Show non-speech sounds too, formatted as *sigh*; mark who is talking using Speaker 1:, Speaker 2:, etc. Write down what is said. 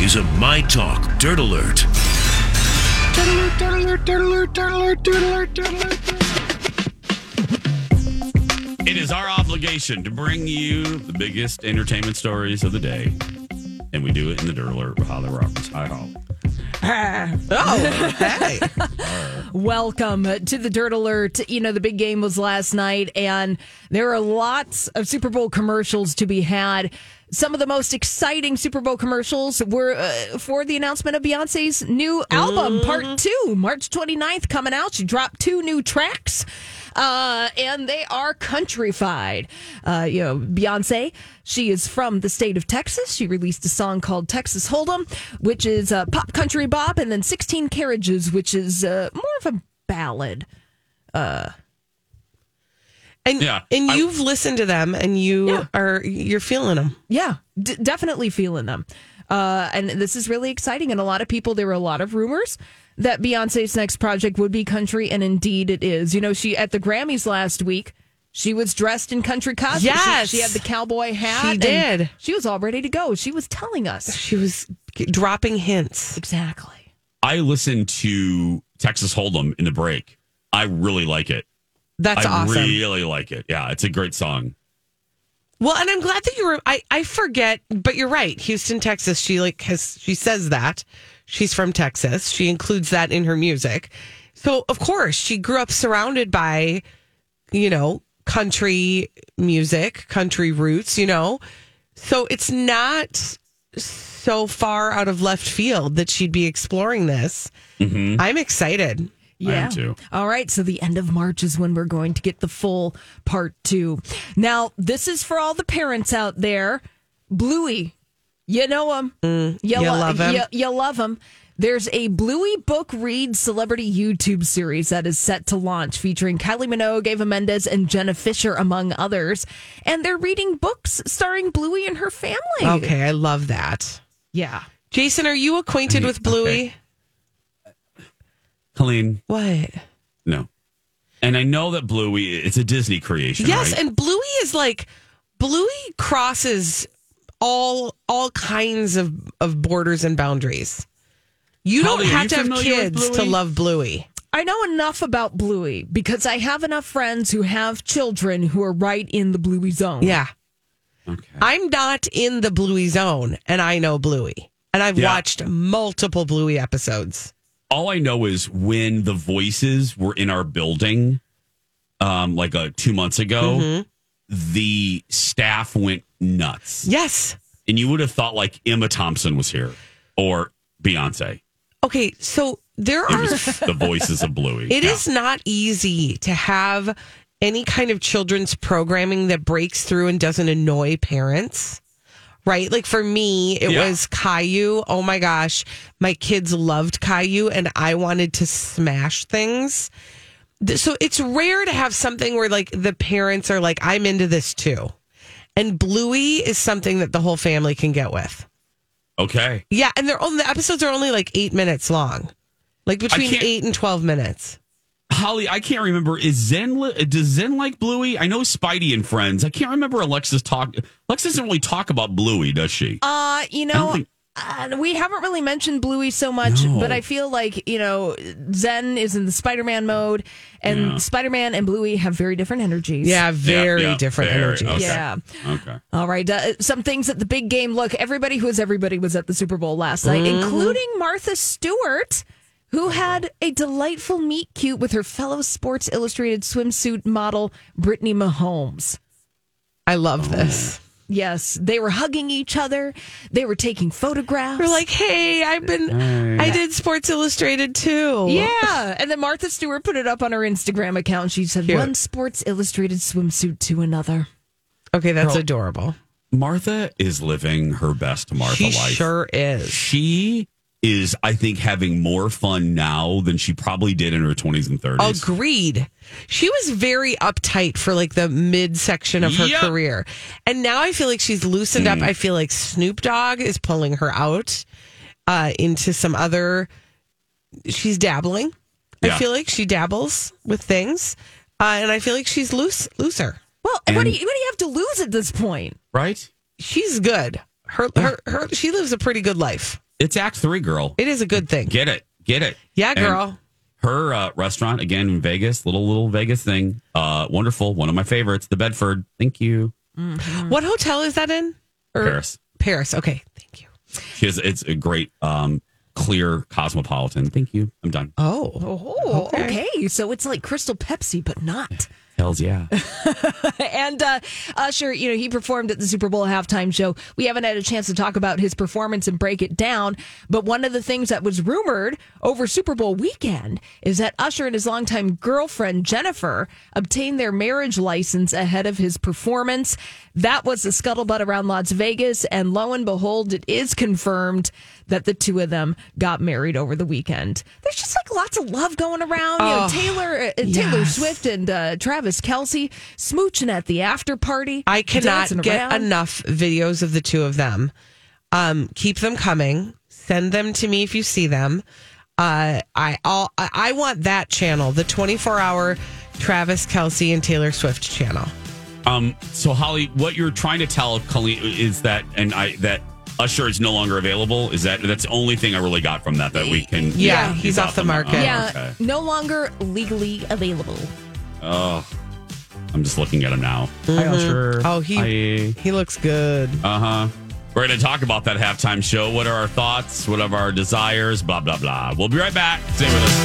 Speaker 1: Is a My Talk Dirt Alert.
Speaker 2: It is our obligation to bring you the biggest entertainment stories of the day. And we do it in the Dirt Alert with Holly Roberts. Hi, Holly.
Speaker 3: Oh, *laughs* hey.
Speaker 4: Welcome to the Dirt Alert. You know, the big game was last night, and there are lots of Super Bowl commercials to be had. Some of the most exciting Super Bowl commercials were uh, for the announcement of Beyonce's new album, Part 2, March 29th, coming out. She dropped two new tracks. Uh, and they are countrified. Uh, you know, Beyonce, she is from the state of Texas. She released a song called Texas Hold'em, which is uh, pop country bop, and then 16 Carriages, which is uh, more of a ballad.
Speaker 3: and
Speaker 2: Yeah,
Speaker 3: and you've listened to them, and you
Speaker 4: Yeah.
Speaker 3: are you're feeling them.
Speaker 4: Yeah, d- definitely feeling them. Uh, and this is really exciting. And a lot of people, there were a lot of rumors that Beyonce's next project would be country, and indeed it is. You know, she at the Grammys last week, she was dressed in country costume. She-
Speaker 3: Yes.
Speaker 4: she, had the cowboy hat.
Speaker 3: She did.
Speaker 4: She was all ready to go. She was telling us
Speaker 3: She was dropping hints.
Speaker 4: exactly.
Speaker 2: I listened to Texas Hold'em in the break. I really like it.
Speaker 3: That's
Speaker 2: I
Speaker 3: awesome.
Speaker 2: I really like it. Yeah, it's a great song.
Speaker 3: Well, and I'm glad that you were. I I forget, but you're right. Houston, Texas. She like has. She says that she's from Texas. She includes that in her music. So of course she grew up surrounded by, you know, country music, country roots. You know, so it's not so far out of left field that she'd be exploring this. Mm-hmm. I'm excited.
Speaker 2: I am too.
Speaker 4: All right. So the end of March is when we're going to get the full part two. Now, this is for all the parents out there. Bluey, you know him. Mm, you,
Speaker 3: you
Speaker 4: lo-
Speaker 3: love him.
Speaker 4: You, you love him. There's a Bluey book read celebrity YouTube series that is set to launch featuring Kylie Minogue, Eva Mendes, and Jenna Fischer, among others. And they're reading books starring Bluey and her family.
Speaker 3: Okay, I love that.
Speaker 4: Yeah.
Speaker 3: Jason, are you acquainted with Bluey?
Speaker 2: Colleen,
Speaker 3: What?
Speaker 2: no. And I know that Bluey, it's a Disney creation.
Speaker 3: Yes,
Speaker 2: right?
Speaker 3: and Bluey is like Bluey crosses all all kinds of of borders and boundaries. You
Speaker 2: Holly,
Speaker 3: don't
Speaker 2: are
Speaker 3: have
Speaker 2: you
Speaker 3: to have kids to love Bluey.
Speaker 4: I know enough about Bluey because I have enough friends who have children who are right in the Bluey zone.
Speaker 3: Yeah.
Speaker 2: okay.
Speaker 3: I'm not in the Bluey zone and I know Bluey. And I've
Speaker 2: Yeah.
Speaker 3: watched multiple Bluey episodes.
Speaker 2: all I know is when the voices were in our building, um, like uh, two months ago,
Speaker 3: Mm-hmm.
Speaker 2: The staff went nuts.
Speaker 3: Yes.
Speaker 2: And you would have thought like Emma Thompson was here or Beyonce.
Speaker 3: Okay, so there
Speaker 2: It
Speaker 3: are *laughs*
Speaker 2: the voices of Bluey. *laughs*
Speaker 3: It
Speaker 2: Yeah.
Speaker 3: is not easy to have any kind of children's programming that breaks through and doesn't annoy parents. Right? Like for me, it
Speaker 2: Yeah.
Speaker 3: was Caillou. Oh my gosh. My kids loved Caillou and I wanted to smash things. Th- So it's rare to have something where like the parents are like, I'm into this too. And Bluey is something that the whole family can get with.
Speaker 2: Okay.
Speaker 3: Yeah. And they're only, the episodes are only like eight minutes long, like between eight and 12 minutes.
Speaker 2: Holly, I can't remember. Is Zen does Zen like Bluey? I know Spidey and Friends. I can't remember Alexis talk. Alexis doesn't really talk about Bluey, does she?
Speaker 4: Uh, you
Speaker 2: I
Speaker 4: know,
Speaker 2: don't think-
Speaker 4: Uh, we haven't really mentioned Bluey so much,
Speaker 2: No.
Speaker 4: but I feel like, you know, Zen is in the Spider Man mode, and
Speaker 2: Yeah.
Speaker 4: Spider Man and Bluey have very different energies.
Speaker 3: Yeah, very
Speaker 2: Yeah, yeah,
Speaker 3: different
Speaker 2: very,
Speaker 3: energies.
Speaker 2: okay.
Speaker 4: Yeah.
Speaker 2: Okay.
Speaker 4: All right. Uh, some things at the big game. Look, everybody who was everybody was at the Super Bowl last night,
Speaker 3: Mm-hmm.
Speaker 4: including Martha Stewart, who had a delightful meet cute with her fellow Sports Illustrated swimsuit model, Brittany Mahomes.
Speaker 3: I love this.
Speaker 4: Yes, they were hugging each other. They were taking photographs.
Speaker 3: They're like, hey, I've been, I did Sports Illustrated too.
Speaker 4: Yeah. And then Martha Stewart put it up on her Instagram account. She said,
Speaker 3: Cute.
Speaker 4: one Sports Illustrated swimsuit to another.
Speaker 3: Okay, that's adorable.
Speaker 2: Martha is living her best Martha
Speaker 3: She
Speaker 2: life.
Speaker 3: sure is.
Speaker 2: She is, I think, having more fun now than she probably did in her 20s and 30s.
Speaker 3: Agreed. She was very uptight for like the mid section of her
Speaker 2: Yep.
Speaker 3: career. And now I feel like she's loosened
Speaker 2: Mm.
Speaker 3: up. I feel like Snoop Dogg is pulling her out uh, into some other. She's dabbling.
Speaker 2: Yeah.
Speaker 3: I feel like she dabbles with things. Uh, and I feel like she's loose, looser.
Speaker 4: Well, and what, do you, what do you have to lose at this point?
Speaker 2: right?
Speaker 3: She's good. Her, her, her, she lives a pretty good life.
Speaker 2: It's Act Three, girl.
Speaker 3: It is a good thing.
Speaker 2: Get it. Get it.
Speaker 3: Yeah,
Speaker 2: And
Speaker 3: girl.
Speaker 2: her uh, restaurant, again in Vegas, little, little Vegas thing. Uh, wonderful. One of my favorites, the Bedford. Thank you.
Speaker 3: What hotel is that in? Or-
Speaker 2: Paris.
Speaker 3: Paris. Okay. Thank you.
Speaker 2: She has, it's a great, um, clear cosmopolitan. Thank you. I'm done.
Speaker 3: Oh.
Speaker 4: Oh, okay. So it's like Crystal Pepsi, but not.
Speaker 2: Hells yeah. *laughs*
Speaker 4: and uh, Usher, you know, he performed at the Super Bowl halftime show. We haven't had a chance to talk about his performance and break it down, but one of the things that was rumored over Super Bowl weekend is that Usher and his longtime girlfriend Jennifer obtained their marriage license ahead of his performance. That was the scuttlebutt around Las Vegas, and lo and behold, it is confirmed that the two of them got married over the weekend. There's just like lots of love going around. You know, Taylor, uh, Taylor. Swift and uh, Travis Kelce smooching at the after party.
Speaker 3: I cannot get
Speaker 4: around.
Speaker 3: enough videos of the two of them. Um, keep them coming. Send them to me if you see them. Uh, I all I I want that channel, the 24 hour Travis Kelce and Taylor Swift channel.
Speaker 2: Um, so Holly, what you're trying to tell Colleen is that, and I that Usher is no longer available. Is that that's the only thing I really got from that that we can?
Speaker 3: Yeah, he's off the market.
Speaker 2: Oh,
Speaker 4: Yeah,
Speaker 2: okay.
Speaker 4: no longer legally available.
Speaker 2: Oh, I'm just looking at him now. Hi, Usher.
Speaker 3: Oh, he he looks good.
Speaker 2: Uh huh. We're going to talk about that halftime show. What are our thoughts? What are our desires? Blah blah blah. We'll be right back. Stay with us.